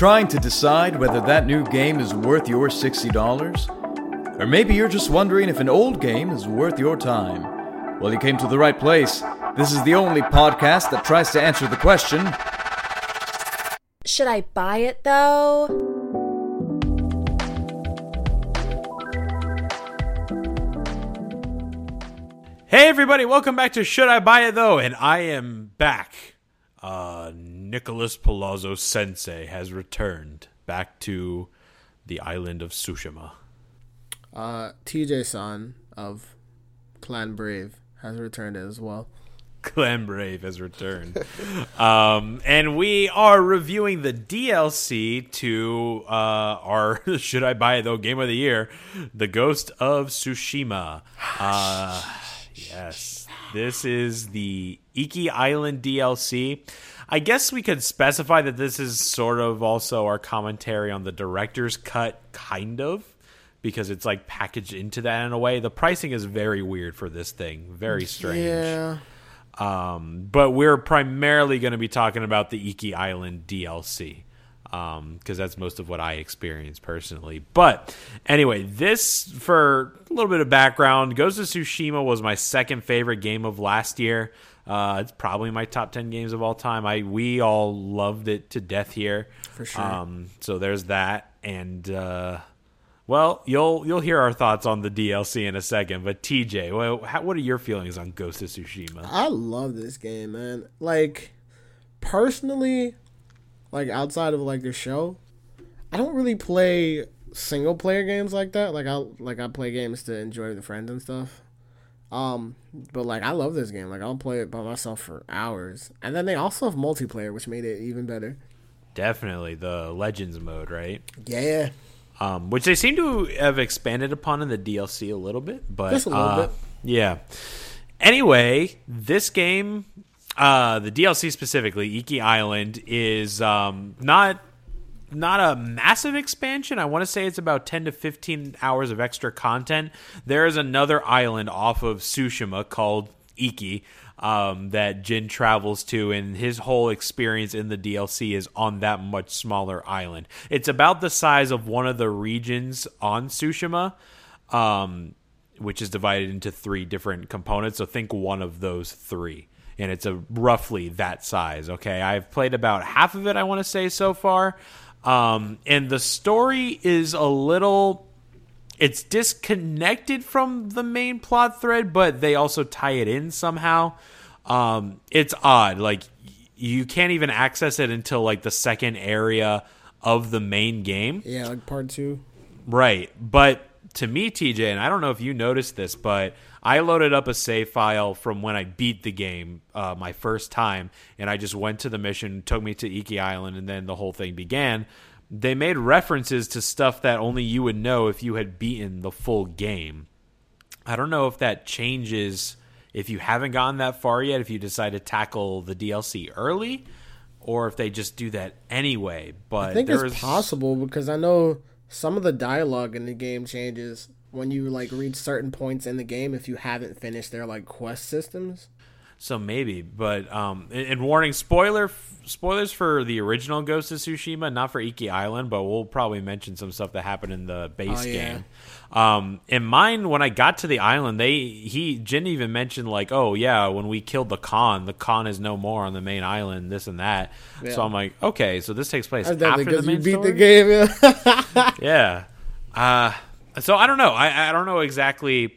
Trying to decide whether that new game is worth your $60? Or maybe you're just wondering if an old game is worth your time? Well, you came to the right place. This is the only podcast that tries to answer the question Should I buy it though? Hey everybody, welcome back to Should I Buy It Though? And I am back. Uh Nicholas Palazzo Sensei has returned back to the island of Tsushima. Uh, TJ San of Clan Brave has returned as well. Clan Brave has returned. um, and we are reviewing the DLC to uh, our Should I Buy It Though game of the year, The Ghost of Tsushima. Uh, yes, this is the Iki Island DLC. I guess we could specify that this is sort of also our commentary on the director's cut, kind of, because it's like packaged into that in a way. The pricing is very weird for this thing, very strange. Yeah. Um, but we're primarily going to be talking about the Iki Island DLC because um, that's most of what I experienced personally. But anyway, this for a little bit of background, Ghost of Tsushima was my second favorite game of last year. Uh, it's probably my top ten games of all time. I we all loved it to death here For sure. Um, so there's that, and uh, well, you'll you'll hear our thoughts on the DLC in a second. But TJ, well, how, what are your feelings on Ghost of Tsushima? I love this game, man. Like, personally, like outside of like the show, I don't really play single player games like that. Like I like I play games to enjoy with friends and stuff. Um, but like I love this game. Like I'll play it by myself for hours. And then they also have multiplayer, which made it even better. Definitely the Legends mode, right? Yeah. Um, which they seem to have expanded upon in the DLC a little bit, but Just a little uh, bit. yeah. Anyway, this game, uh, the DLC specifically, Iki Island, is um, not not a massive expansion. I want to say it's about 10 to 15 hours of extra content. There is another island off of Tsushima called Iki um, that Jin travels to, and his whole experience in the DLC is on that much smaller island. It's about the size of one of the regions on Tsushima. Um, which is divided into three different components. So think one of those three. And it's a roughly that size. Okay. I've played about half of it, I want to say, so far. Um, and the story is a little it's disconnected from the main plot thread, but they also tie it in somehow. Um, it's odd. Like you can't even access it until like the second area of the main game. Yeah, like part two. Right. But to me, TJ, and I don't know if you noticed this, but I loaded up a save file from when I beat the game uh, my first time, and I just went to the mission, took me to Iki Island, and then the whole thing began. They made references to stuff that only you would know if you had beaten the full game. I don't know if that changes if you haven't gotten that far yet, if you decide to tackle the DLC early, or if they just do that anyway. But I think there it's is- possible because I know some of the dialogue in the game changes when you like reach certain points in the game if you haven't finished their like quest systems. So maybe, but um, and, and warning spoiler spoilers for the original Ghost of Tsushima, not for Iki Island, but we'll probably mention some stuff that happened in the base Oh, yeah. game. Um, in mine, when I got to the island, they he Jin even mentioned like, oh yeah, when we killed the Khan, the Khan is no more on the main island, this and that. So I'm like, okay, so this takes place after the main you beat story? the game. Yeah. yeah. Uh, so I don't know. I, I don't know exactly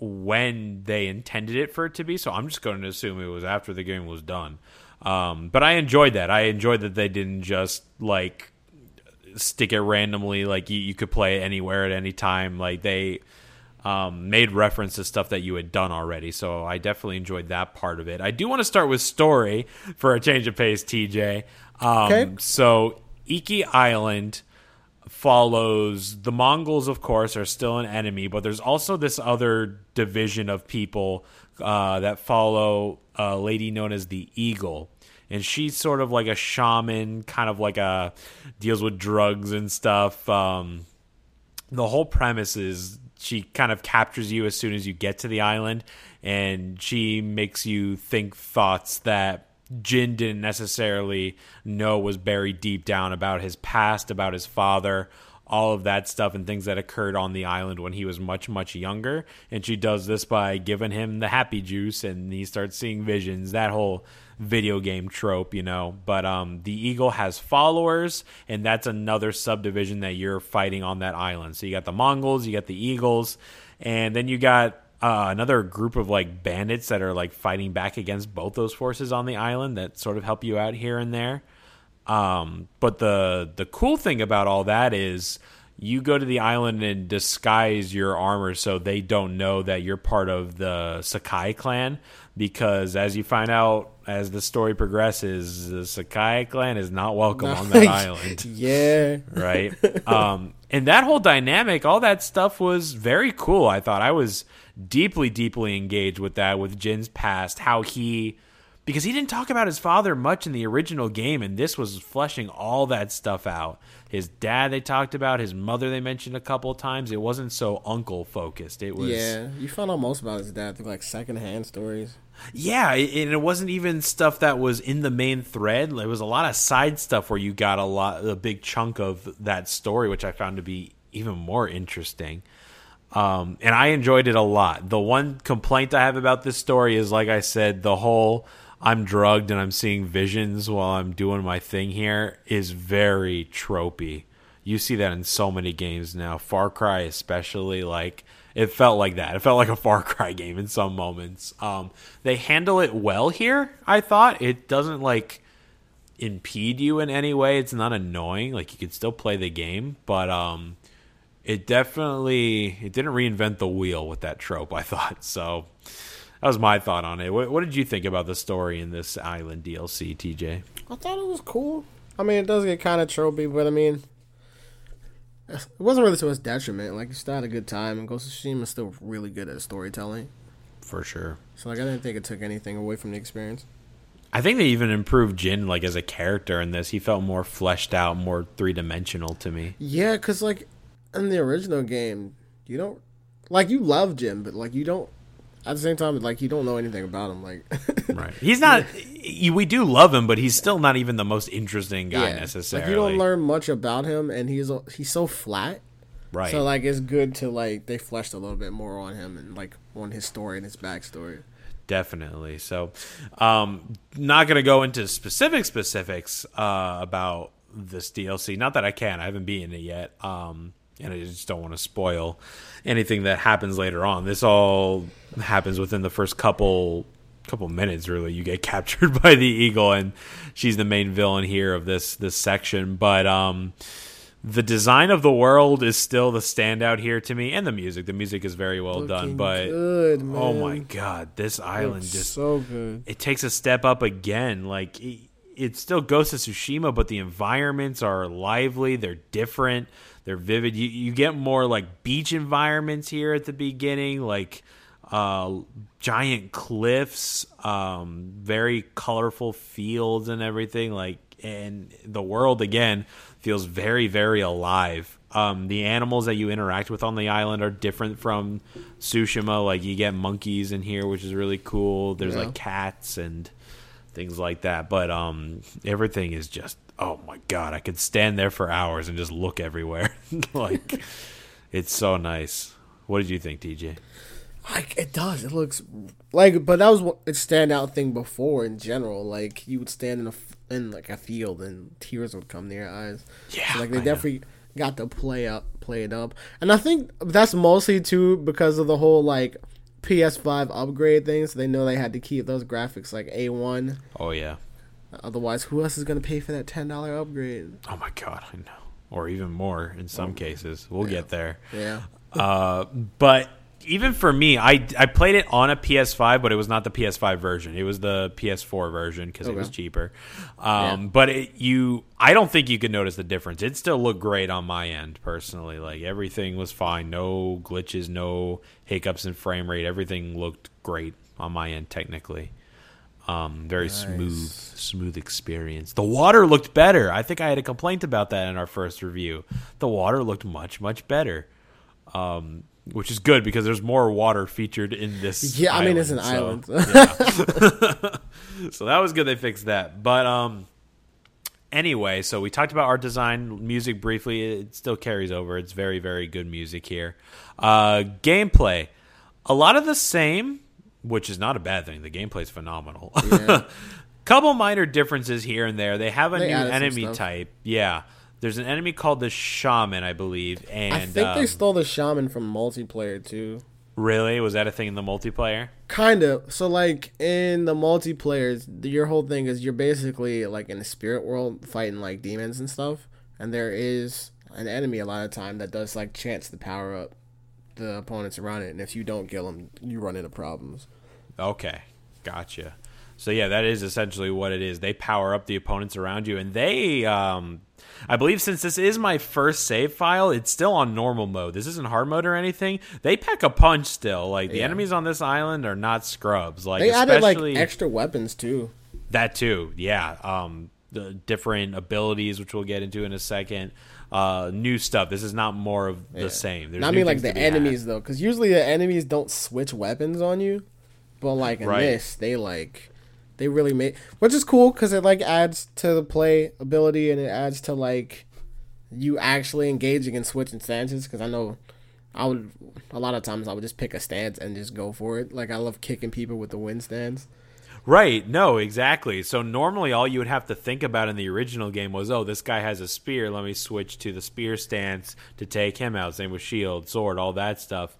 when they intended it for it to be. So I'm just going to assume it was after the game was done. Um, but I enjoyed that. I enjoyed that they didn't just like stick it randomly. Like you, you could play it anywhere at any time. Like they um, made reference to stuff that you had done already. So I definitely enjoyed that part of it. I do want to start with story for a change of pace, TJ. Um, Okay. So Iki Island follows the Mongols, of course, are still an enemy, but there's also this other division of people uh, that follow a lady known as the Eagle. And she's sort of like a shaman, kind of like a deals with drugs and stuff. Um, the whole premise is she kind of captures you as soon as you get to the island and she makes you think thoughts that Jin didn't necessarily know was buried deep down about his past, about his father, all of that stuff and things that occurred on the island when he was much much younger. And she does this by giving him the happy juice and he starts seeing visions that whole video game trope you know. But um the eagle has followers and that's another subdivision that you're fighting on that island. So you got the mongols you got the eagles and then you got uh, another group of like bandits that are like fighting back against both those forces on the island that sort of help you out here and there um, but the the cool thing about all that is you go to the island and disguise your armor so they don't know that you're part of the Sakai clan because as you find out as the story progresses, the Sakai clan is not welcome on that island. yeah. Right? um, and that whole dynamic, all that stuff was very cool. I thought I was deeply, deeply engaged with that, with Jin's past, how he because he didn't talk about his father much in the original game, and this was fleshing all that stuff out. His dad they talked about, his mother they mentioned a couple of times. It wasn't so uncle focused. It was Yeah, you found out most about his dad through like secondhand stories. yeah, it- and it wasn't even stuff that was in the main thread. It was a lot of side stuff where you got a lot, a big chunk of that story, which I found to be even more interesting. Um, and I enjoyed it a lot. The one complaint I have about this story is, like I said, the whole I'm drugged and I'm seeing visions while I'm doing my thing here is very tropey. You see that in so many games now. Far Cry, especially, like it felt like that. It felt like a Far Cry game in some moments. Um, they handle it well here. I thought it doesn't like impede you in any way. It's not annoying. Like you can still play the game, but um, it definitely it didn't reinvent the wheel with that trope. I thought so. That was my thought on it. What, what did you think about the story in this Island DLC, TJ? I thought it was cool. I mean, it does get kind of tropey, but I mean, it wasn't really to its detriment. Like, you still had a good time, and Ghost of Tsushima is still really good at storytelling. For sure. So, like, I didn't think it took anything away from the experience. I think they even improved Jin like as a character in this. He felt more fleshed out, more three dimensional to me. Yeah, because, like, in the original game, you don't. Like, you love Jin, but, like, you don't. At the same time, like, you don't know anything about him. Like, Right. He's not. he- We do love him, but he's still not even the most interesting guy necessarily. Like, you don't learn much about him, and he's he's so flat. Right. So like it's good to like they fleshed a little bit more on him and like on his story and his backstory. Definitely. So, um, not going to go into specific specifics uh, about this DLC. Not that I can. I haven't beaten it yet. Um, and I just don't want to spoil anything that happens later on. This all happens within the first couple couple minutes. Really, you get captured by the eagle, and she's the main villain here of this this section. But um, the design of the world is still the standout here to me, and the music. The music is very well done. But good, oh my god, this island Looks just so good. it takes a step up again. Like it, it still Ghost of Tsushima, but the environments are lively. They're different. They're vivid. You you get more like beach environments here at the beginning, like uh, giant cliffs, um, very colorful fields and everything. Like and the world again feels very very alive. Um, the animals that you interact with on the island are different from Tsushima. Like you get monkeys in here, which is really cool. There's Yeah. like cats and things like that. But um, everything is just oh my god! I could stand there for hours and just look everywhere. like it's so nice. What did you think, TJ? Like it does. It looks like, but that was what its standout thing before in general. Like you would stand in a in like a field and tears would come to your eyes. Yeah, So, like they I know. definitely got to play up, play it up, and I think that's mostly too because of the whole like PS5 upgrade thing. So they know they had to keep those graphics like A one. Oh yeah. Otherwise, who else is gonna pay for that ten dollar upgrade? Oh my god, I know. Or even more in some cases. We'll get there. Yeah. Uh, but even for me, I I played it on a PS5, but it was not the PS5 version. It was the PS4 version because it was cheaper. Um, But it, you, I don't think you could notice the difference. It still looked great on my end personally. Like everything was fine, no glitches, no hiccups in frame rate. Everything looked great on my end technically. Um, very smooth, smooth experience. The water looked better. I think I had a complaint about that in our first review. The water looked much, much better, um, which is good because there's more water featured in this. Yeah, I mean, it's an so, island. yeah. so that was good they fixed that. But um anyway, so we talked about art design, music briefly. It still carries over. It's very, very good music here. Uh gameplay. A lot of the same, which is not a bad thing. The gameplay is phenomenal. Yeah. Couple minor differences here and there. They have a They new enemy type. Yeah. There's an enemy called the shaman, I believe, and I think they um, stole the shaman from multiplayer too. really was that a thing in the multiplayer? Kind of. So like in the multiplayer, your whole thing is you're basically like in the spirit world fighting like demons and stuff, and there is an enemy a lot of time that does like chance to power up the opponents around it, and if you don't kill them, you run into problems. Okay, gotcha. So yeah, that is essentially what it is. They power up the opponents around you, and they, um, I believe, since this is my first save file, it's still on normal mode. This isn't hard mode or anything. They pack a punch still. Like the Yeah. enemies on this island are not scrubs. Like They added like extra weapons too. that too. Yeah, um, the different abilities, which we'll get into in a second. Uh, new stuff. This is not more of the Yeah. same. There's Not I mean like the be had. enemies though, because usually the enemies don't switch weapons on you, but like in Right. this, they like they really make, which is cool because it like adds to the play ability and it adds to like you actually engaging and switching stances. Because I know I would a lot of times I would just pick a stance and just go for it. Like I love kicking people with the wind stance. Right. No, exactly. So normally all you would have to think about in the original game was, oh, this guy has a spear. Let me switch to the spear stance to take him out. Same with shield, sword, all that stuff.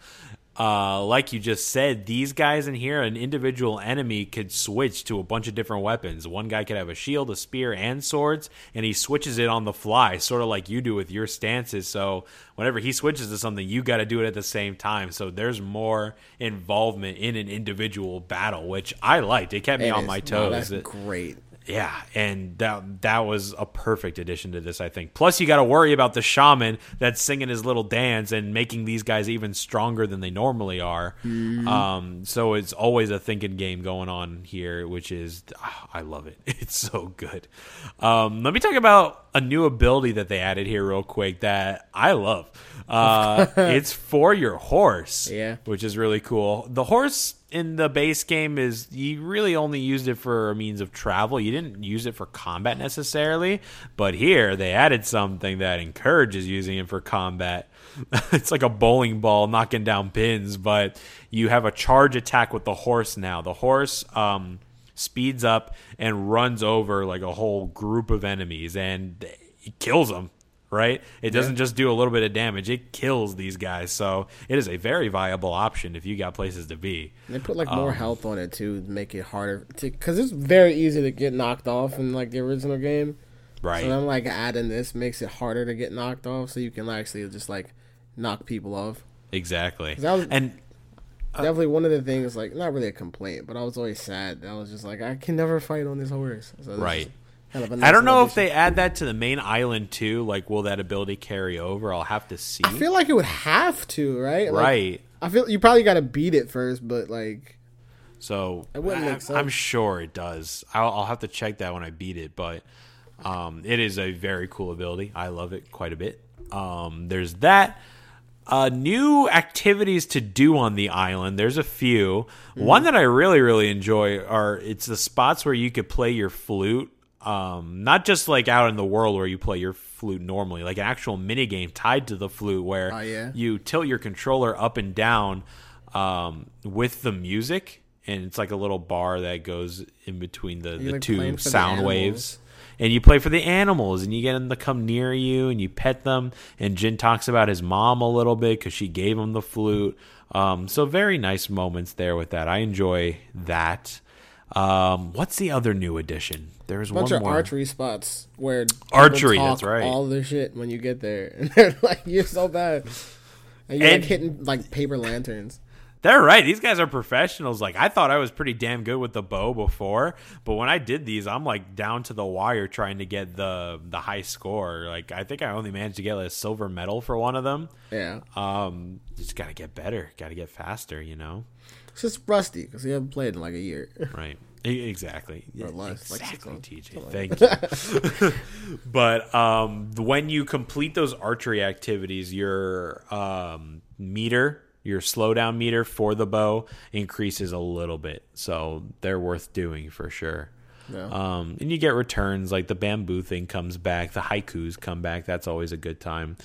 Uh, like you just said, these guys in here, an individual enemy could switch to a bunch of different weapons. One guy could have a shield, a spear, and swords, and he switches it on the fly, sort of like you do with your stances. So whenever he switches to something, you got to do it at the same time. So there's more involvement in an individual battle, which I liked. It kept me It on is- my no, toes. that's It- great. Yeah, and that that was a perfect addition to this, I think. Plus, you got to worry about the shaman that's singing his little dance and making these guys even stronger than they normally are. Um, so it's always a thinking game going on here, which is ah, I love it. It's so good. Um, let me talk about a new ability that they added here, real quick, that I love. Uh, it's for your horse, Yeah. which is really cool. The horse in the base game is you really only used it for a means of travel. You didn't use it for combat necessarily, but here they added something that encourages using it for combat. it's like a bowling ball knocking down pins, but you have a charge attack with the horse now. The horse um, speeds up and runs over like a whole group of enemies and it kills them right? It doesn't just do a little bit of damage; it kills these guys. So it is a very viable option if you got places to be. They put like Um, more health on it too, to make it harder to because it's very easy to get knocked off in like the original game. Right. So then like adding this makes it harder to get knocked off, so you can actually just like knock people off. exactly. Was- and Definitely one of the things like not really a complaint, but I was always sad. I was just like I can never fight on this horse. So this Right. kind of a I nice don't know if they add that to the main island too. Like, will that ability carry over? I'll have to see. I feel like it would have to, right? Like, right. I feel you probably got to beat it first, but like So It wouldn't I, make sense. I'm sure it does. I'll, I'll have to check that when I beat it, but um, it is a very cool ability. I love it quite a bit. Um, there's that. Uh, new activities to do on the island. There's a few. Mm-hmm. One that I really really enjoy are it's the spots where you could play your flute. Um, not just like out in the world where you play your flute normally, like an actual mini game tied to the flute where Oh, yeah? you tilt your controller up and down um, with the music, and it's like a little bar that goes in between the, the like, two the sound animals. waves. And you play for the animals, and you get them to come near you, and you pet them. And Jin talks about his mom a little bit because she gave him the flute. Um, so very nice moments there with that. I enjoy that. Um, what's the other new addition? There's bunch one of more. archery spots where Archery, that's right. All the shit when you get there, and they're like you're so bad, and you're And- like hitting like paper lanterns. They're right. These guys are professionals. Like I thought I was pretty damn good with the bow before, but when I did these, I'm like down to the wire trying to get the the high score. Like I think I only managed to get like a silver medal for one of them. Yeah, Um, just got to get better. Got to get faster. You know. it's just rusty because you haven't played in like a year. Right. Exactly. Or less, exactly, months. TJ. Thank you. but um, when you complete those archery activities, your um, meter your slowdown meter for the bow increases a little bit. So they're worth doing for sure. Yeah. Um, and you get returns like the bamboo thing comes back, the haikus come back. That's always a good time.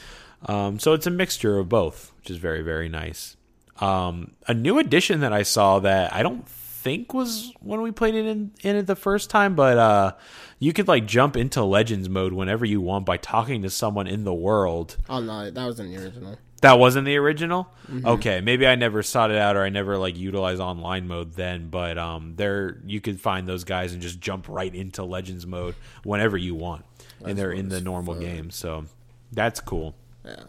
Um, so it's a mixture of both, which is very very nice. Um, a new addition that I saw that I don't think was when we played it in, in it the first time, but uh, you could like jump into Legends mode whenever you want by talking to someone in the world. Oh no, that was in the original. That wasn't the original. Okay, maybe I never sought it out or I never like utilized online mode then. But um, there you could find those guys and just jump right into Legends mode whenever you want, and they're in the normal game. So that's cool. Yeah.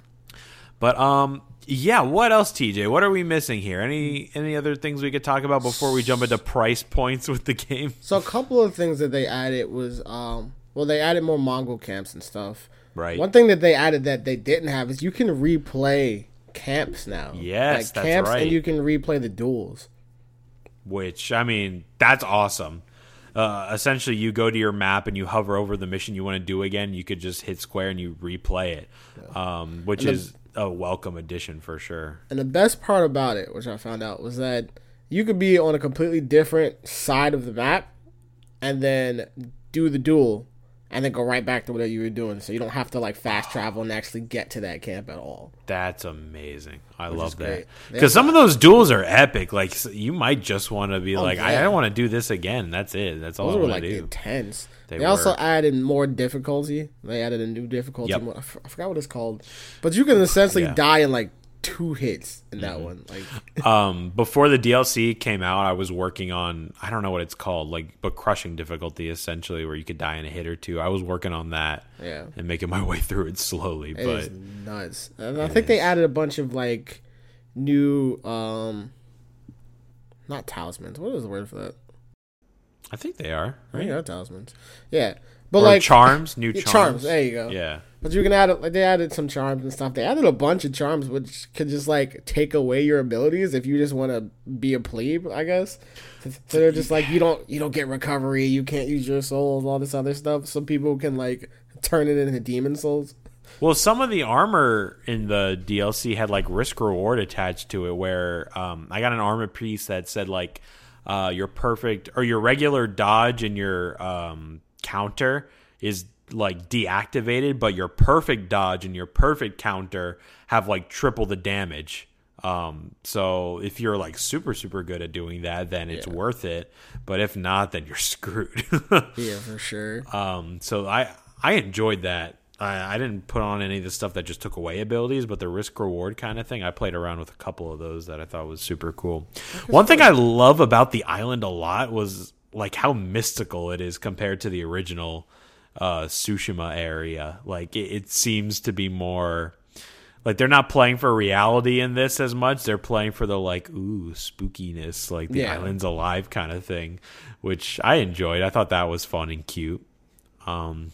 But um, yeah. What else, TJ? What are we missing here? Any any other things we could talk about before we jump into price points with the game? So a couple of things that they added was um well they added more Mongol camps and stuff. Right. One thing that they added that they didn't have is you can replay camps now. Yes, that's camps right. and you can replay the duels. which I mean that's awesome. Uh, essentially, you go to your map and you hover over the mission you want to do again. You could just hit square and you replay it, um, which the- is a welcome addition for sure. And the best part about it, which I found out, was that you could be on a completely different side of the map and then do the duel and then go right back to whatever you were doing. So you don't have to like fast travel and actually get to that camp at all. That's amazing. I love that because some of those duels are epic. Like you might just want to be oh, like, I, Oh, yeah. don't want to do this again. That's it. That's all Those I were want like to do. intense. They They, also added more difficulty. They added a new difficulty. Yep. I, I forgot what it's called, but you can essentially Yeah. Die in like two hits in that one. Like um before the DLC came out, I was working on I don't know what it's called, like but crushing difficulty essentially where you could die in a hit or two. I was working on that Yeah. and making my way through it slowly, It but is nuts. And I think they added a bunch of like new um not talismans. What is the word for that? I think they are, I think talismans. Yeah. But Or like charms, new charms. charms, there you go. Yeah. But you can add like they added some charms and stuff. They added a bunch of charms which could just like take away your abilities if you just want to be a plebe, I guess. So they're just like you don't you don't get recovery, you can't use your souls, all this other stuff. Some people can like turn it into Demon's Souls. Well, some of the armor in the DLC had like risk reward attached to it, where um, I got an armor piece that said like uh, your perfect or your regular dodge and your um, counter is like deactivated, but your perfect dodge and your perfect counter have like triple the damage. Um, so if you're like super super good at doing that, then it's worth it. But if not, then you're screwed. Yeah, for sure. Um, so I I enjoyed that. I, I didn't put on any of the stuff that just took away abilities, but the risk reward kind of thing. I played around with a couple of those that I thought was super cool. One thing I love about the island a lot was like how mystical it is compared to the original uh, Tsushima area. Like it, it seems to be more like they're not playing for reality in this as much. They're playing for the like ooh spookiness, like the Yeah. island's alive kind of thing, which I enjoyed. I thought that was fun and cute. Um,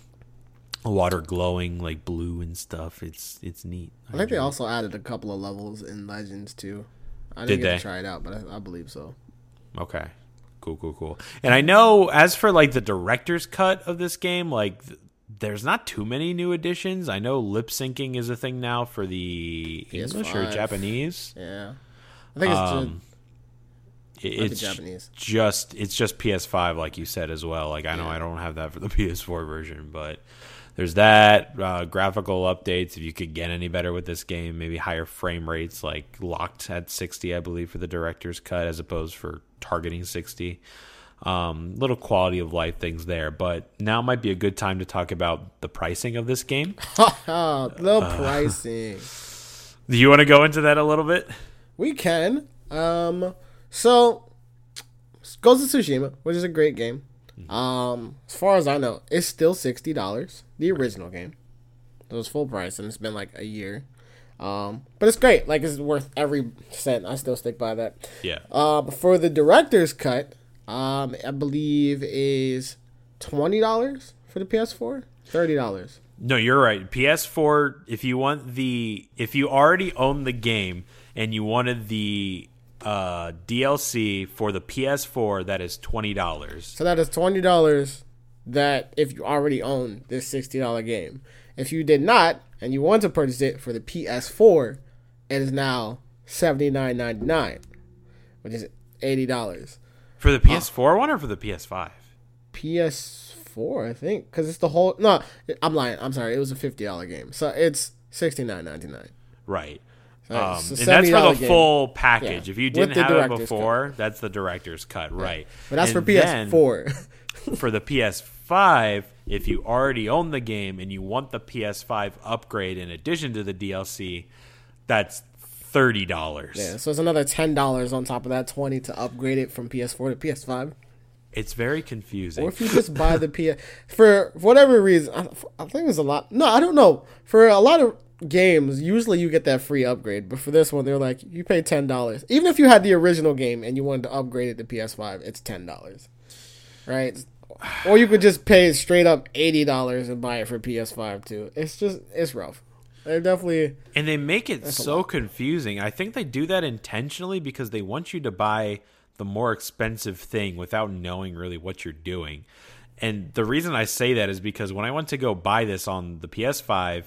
water glowing like blue and stuff. It's it's neat. I think they also added a couple of levels in Legends too. I Did didn't get they? to try it out, but I, I believe so. Okay. Cool, cool, cool. And I know as for like the director's cut of this game, like th- there's not too many new additions. I know lip syncing is a thing now for the English or Japanese. Yeah, I think it's Um, It- it's Japanese. just it's just PS5 like you said as well. Like I know I don't have that for the PS4 version, but there's that uh, graphical updates. If you could get any better with this game, maybe higher frame rates, like locked at 60, I believe, for the director's cut, as opposed for targeting 60. Um, little quality of life things there, but now might be a good time to talk about the pricing of this game. the Uh. pricing. Do you want to go into that a little bit? We can. Um, so Ghost of Tsushima, which is a great game. Um, as far as I know, it's still sixty dollars. The original game. It was full price, and it's been like a year. Um, but it's great. Like it's worth every cent. I still stick by that. Yeah. Uh, for the director's cut, um, I believe is twenty dollars for the PS4. Thirty dollars. No, you're right. PS4, if you want the if you already own the game and you wanted the uh, DLC for the PS4, that is twenty dollars. So that is twenty dollars. That if you already own this sixty dollar game, if you did not and you want to purchase it for the PS4, it is now seventy nine ninety nine, which is eighty dollars. For the PS4 one or for the PS5? PS4, I think, because it's the whole. No, I'm lying. I'm sorry. It was a fifty dollar game, so it's sixty nine ninety nine. Right. So Um, a and that's for the game. full package. Yeah. If you didn't have it before, that's the director's cut, right? But that's And for PS4. for the PS5, if you already own the game and you want the PS5 upgrade in addition to the DLC, that's thirty dollars. yeah, so it's another ten dollars on top of that twenty to upgrade it from PS4 to PS5. It's very confusing. Or if you just buy the PS for whatever reason, I, I think there's a lot. No, I don't know. For a lot of games, usually you get that free upgrade, but for this one, they're like you pay ten dollars. Even if you had the original game and you wanted to upgrade it to PS5, it's ten dollars, right? Or you could just pay straight up eighty dollars and buy it for PS5 too. It's just it's rough. They're definitely And they make it so confusing. I think they do that intentionally because they want you to buy the more expensive thing without knowing really what you're doing. And the reason I say that is because when I went to go buy this on the PS5,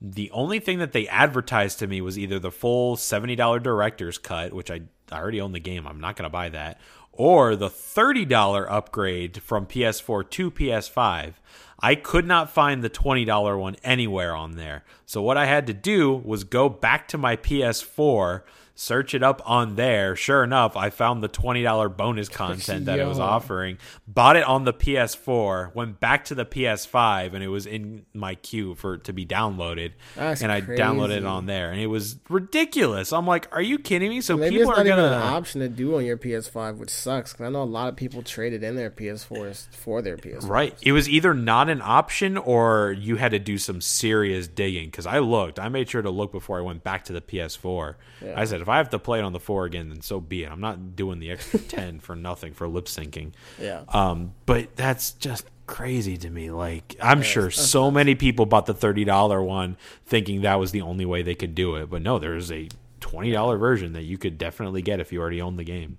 the only thing that they advertised to me was either the full $70 director's cut, which I, I already own the game, I'm not going to buy that, or the $30 upgrade from PS4 to PS5. I could not find the $20 one anywhere on there. So what I had to do was go back to my PS4, search it up on there. Sure enough, I found the $20 bonus content that it was offering. Bought it on the PS4, went back to the PS5 and it was in my queue for to be downloaded. That's and I downloaded it on there and it was ridiculous. I'm like, "Are you kidding me?" So maybe people it's are not going even an option to do on your PS5, which sucks. Because I know a lot of people traded in their PS4s for their PS4. Right. It was either not an option or you had to do some serious digging. Because I looked, I made sure to look before I went back to the PS4. I said, if I have to play it on the 4 again, then so be it. I'm not doing the extra 10 for nothing for lip syncing. Yeah. Um, but that's just crazy to me. Like, I'm sure so many people bought the $30 one thinking that was the only way they could do it. But no, there's a $20 version that you could definitely get if you already own the game.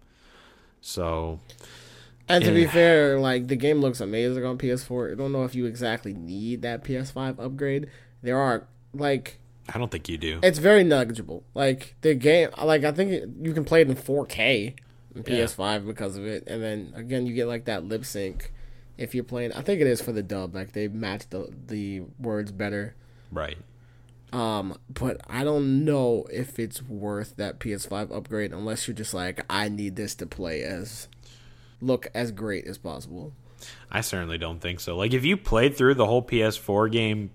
So, And to be fair, like the game looks amazing on PS4. I don't know if you exactly need that PS5 upgrade. There are like I don't think you do. it's very negligible. Like the game, like I think it, you can play it in 4K in PS5 because of it, and then again you get like that lip sync if you're playing. I think it is for the dub. Like they match the the words better. Right. Um, but I don't know if it's worth that PS5 upgrade unless you're just like I need this to play as look as great as possible. I certainly don't think so. Like if you played through the whole PS4 game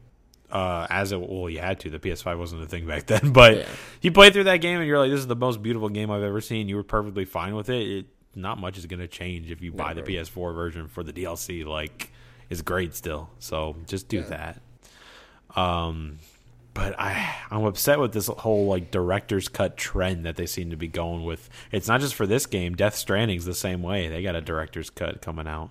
uh, as it well, you had to. The PS5 wasn't a thing back then, but Yeah. you played through that game and you're like, "This is the most beautiful game I've ever seen." You were perfectly fine with it. it not much is going to change if you buy the PS4 version for the DLC. Like, it's great still. So just do that. Um, but I I'm upset with this whole like director's cut trend that they seem to be going with. It's not just for this game. Death Stranding's the same way. They got a director's cut coming out.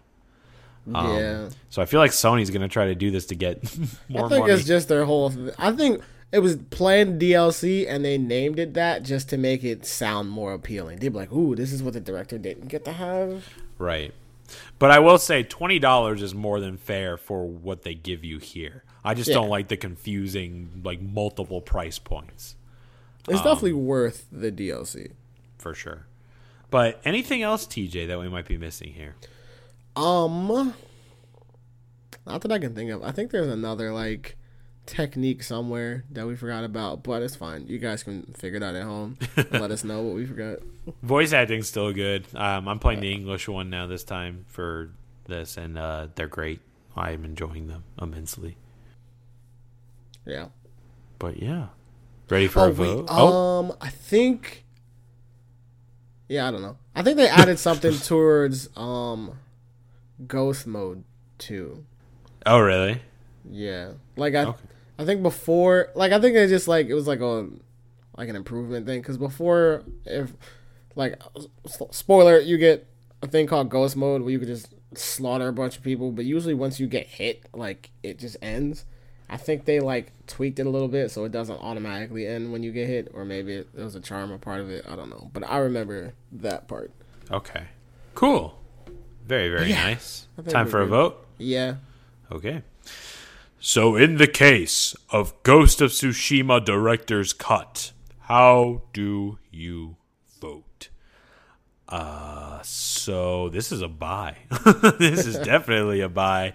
Um, yeah. So I feel like Sony's going to try to do this to get more I think money. it's just their whole. I think it was planned DLC, and they named it that just to make it sound more appealing. They'd be like, "Ooh, this is what the director didn't get to have." right. But I will say twenty dollars is more than fair for what they give you here. I just Yeah. don't like the confusing like multiple price points It's Um, definitely worth the DLC. for sure. But anything else, TJ, that we might be missing here? Um, not that I can think of. I think there's another like technique somewhere that we forgot about, but it's fine. You guys can figure it out at home and let us know what we forgot. Voice acting's still good. Um, I'm playing the English one now this time for this, and uh, they're great. I'm enjoying them immensely. Yeah. But yeah, ready for Oh a wait. vote? oh, Um, I think. Yeah, I don't know. I think they added something towards um, ghost mode too. oh, really? Yeah, like I, Okay. I think before, like I think they just like it was like a, like an improvement thing. Because before, if like spoiler, you get a thing called ghost mode where you could just slaughter a bunch of people, but usually once you get hit, like it just ends. I think they like tweaked it a little bit so it doesn't automatically end when you get hit, or maybe it, it was a charm or part of it. I don't know, but I remember that part. Okay. Cool. Very, very Yeah. nice. Time for a vote? Yeah, Okay. So, in the case of Ghost of Tsushima Director's Cut, How do you vote? Uh, so this is a buy. this is definitely a buy,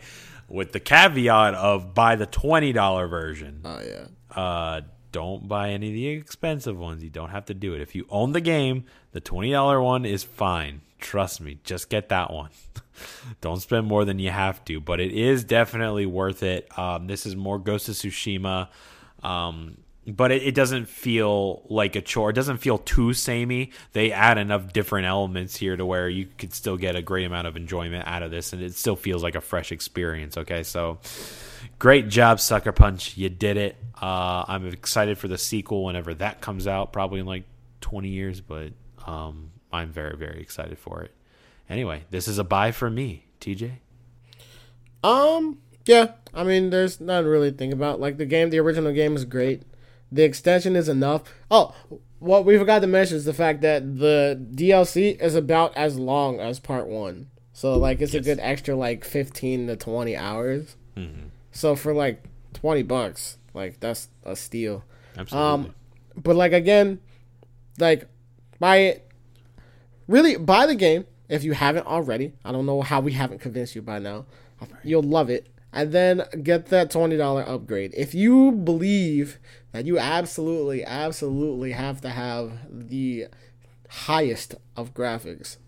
with the caveat of buy the twenty dollar version. Oh yeah. Uh, don't buy any of the expensive ones. You don't have to do it. If you own the game, the twenty dollar one is fine. Trust me, just get that one. don't spend more than you have to, but it is definitely worth it. Um, this is more Ghost of Tsushima. Um, but it, it doesn't feel like a chore. It doesn't feel too samey. They add enough different elements here to where you could still get a great amount of enjoyment out of this, and it still feels like a fresh experience. Okay, so great job, Sucker Punch. You did it. Uh, I'm excited for the sequel whenever that comes out, probably in like 20 years, but um, I'm very, very excited for it. Anyway, this is a buy for me, TJ. Um, yeah. I mean, there's nothing really to think about. Like the game, the original game is great. The extension is enough. Oh, what we forgot to mention is the fact that the DLC is about as long as part one. So like, it's a good extra like 15 to 20 hours. So for like 20 bucks, like that's a steal. Absolutely. Um, but like again, like buy it. Really buy the game if you haven't already. I don't know how we haven't convinced you by now. You'll love it. And then get that twenty dollar upgrade. If you believe that you absolutely, absolutely have to have the highest of graphics,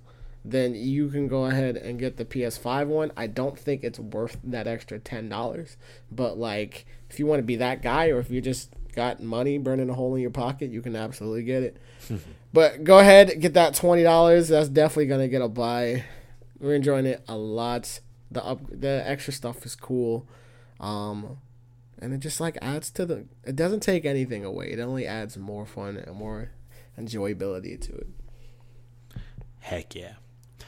then you can go ahead and get the PS5 one. I don't think it's worth that extra ten dollars. But like, if you want to be that guy, or if you just got money burning a hole in your pocket, you can absolutely get it. but go ahead, get that twenty dollars. That's definitely gonna get a buy. We're enjoying it a lot. The up, the extra stuff is cool, um, and it just like adds to the. It doesn't take anything away. It only adds more fun and more enjoyability to it. Heck yeah.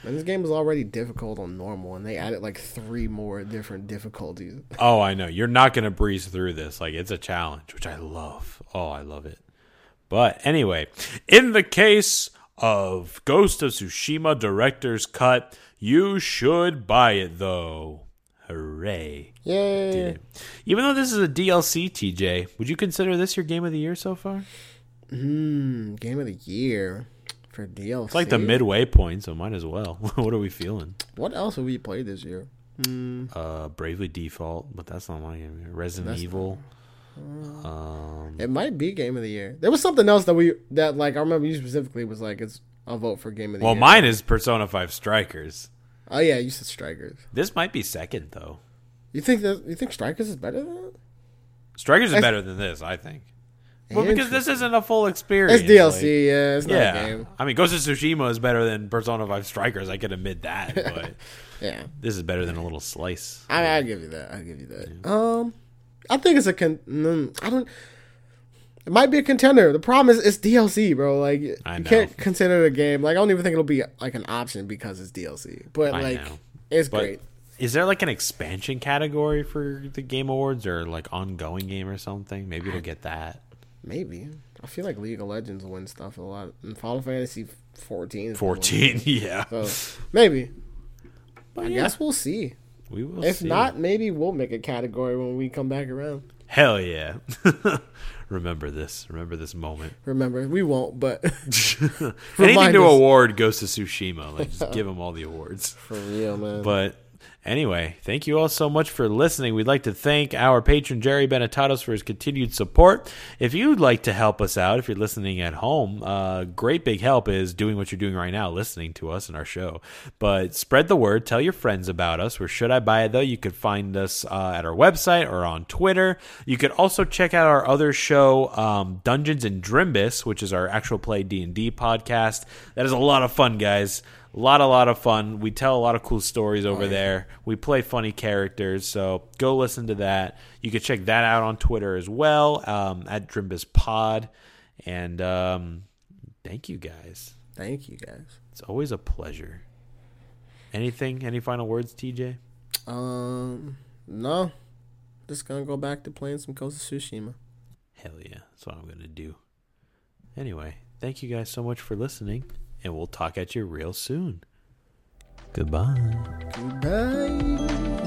And this game is already difficult on normal, and they added like three more different difficulties. Oh, I know. You're not going to breeze through this. Like, it's a challenge, which I love. Oh, I love it. But anyway, in the case of Ghost of Tsushima Director's Cut, you should buy it, though. Hooray. Yay! Even though this is a DLC, TJ, would you consider this your game of the year so far? Hmm, game of the year for DLC. It's like the midway point, so might as well. what are we feeling? What else have we played this year? Hmm. Uh, Bravely Default, but that's not my game. Resident That's Evil. Um, It might be game of the year. There was something else that we that like I remember you specifically was like it's a vote for game of the well, year. mine is Persona 5 Strikers. Oh yeah, you said Strikers. This might be second, though. You think that you think Strikers is better than that? Strikers is I- better than this, I think. Well, because this isn't a full experience. It's DLC, like- yeah. It's not a yeah, game. I mean, Ghost of Tsushima is better than Persona 5 Strikers. I can admit that, but Yeah, this is better than a little slice. I I give you that. I give you that. Um, I think it's a con. mm, I don't. It might be a contender. The problem is it's DLC, bro. Like I you can't consider it a game. Like I don't even think it'll be like an option because it's DLC. But I like know. it's But great. is there like an expansion category for the Game Awards or like ongoing game or something? Maybe it'll get that. Maybe. I feel like League of Legends win stuff a lot. And Final Fantasy 14. is the one. 14, yeah. So maybe. But I yeah, guess we'll see. we will If see. not, maybe we'll make a category when we come back around. Hell yeah. Remember this. Remember this moment. Remember, we won't, but Anything to us. award goes to Tsushima. Like, just give him all the awards. for real, man. But anyway, thank you all so much for listening. We'd like to thank our patron Jerry Benetatos for his continued support. If you'd like to help us out, if you're listening at home, uh, great big help is doing what you're doing right now, listening to us and our show. But spread the word, tell your friends about us. Where should I buy it though? You could find us uh, at our website or on Twitter. You could also check out our other show, um, Dungeons and Drimbus, which is our actual play D and D podcast. That is a lot of fun, guys. A lot, a lot of fun. We tell a lot of cool stories over there. We play funny characters, so go listen to that. You can check that out on Twitter as well um, at Drimbus Pod. And um, thank you guys. Thank you, guys. It's always a pleasure. Anything? Any final words, TJ? Um, no. Just gonna go back to playing some Ghost of Tsushima. Hell yeah, that's what I'm gonna do. Anyway, thank you guys so much for listening, and we'll talk at you real soon. Goodbye. Goodbye.